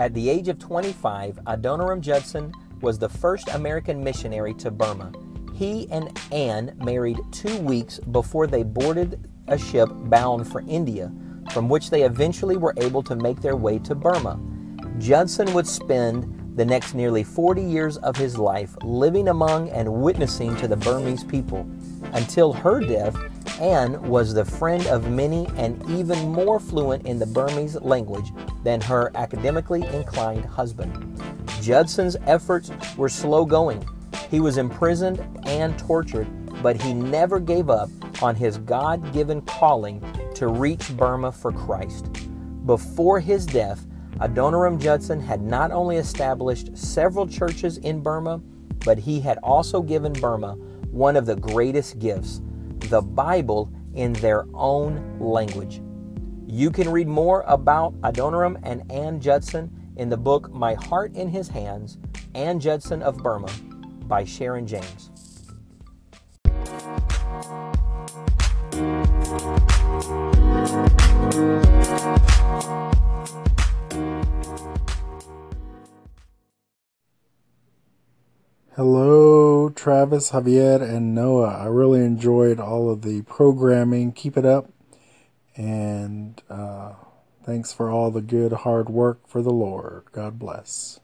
At the age of 25, Adoniram Judson was the first American missionary to Burma. He and Anne married two weeks before they boarded a ship bound for India, from which they eventually were able to make their way to Burma. Judson would spend the next nearly 40 years of his life living among and witnessing to the Burmese people. Until her death, Anne was the friend of many and even more fluent in the Burmese language than her academically inclined husband. Judson's efforts were slow going. He was imprisoned and tortured, but he never gave up on his God given calling to reach Burma for Christ. Before his death, Adoniram Judson had not only established several churches in Burma, but he had also given Burma one of the greatest gifts the Bible in their own language. You can read more about Adoniram and Ann Judson in the book My Heart in His Hands Ann Judson of Burma by Sharon James. Hello, Travis, Javier, and Noah. I really enjoyed all of the programming. Keep it up. And uh, thanks for all the good, hard work for the Lord. God bless.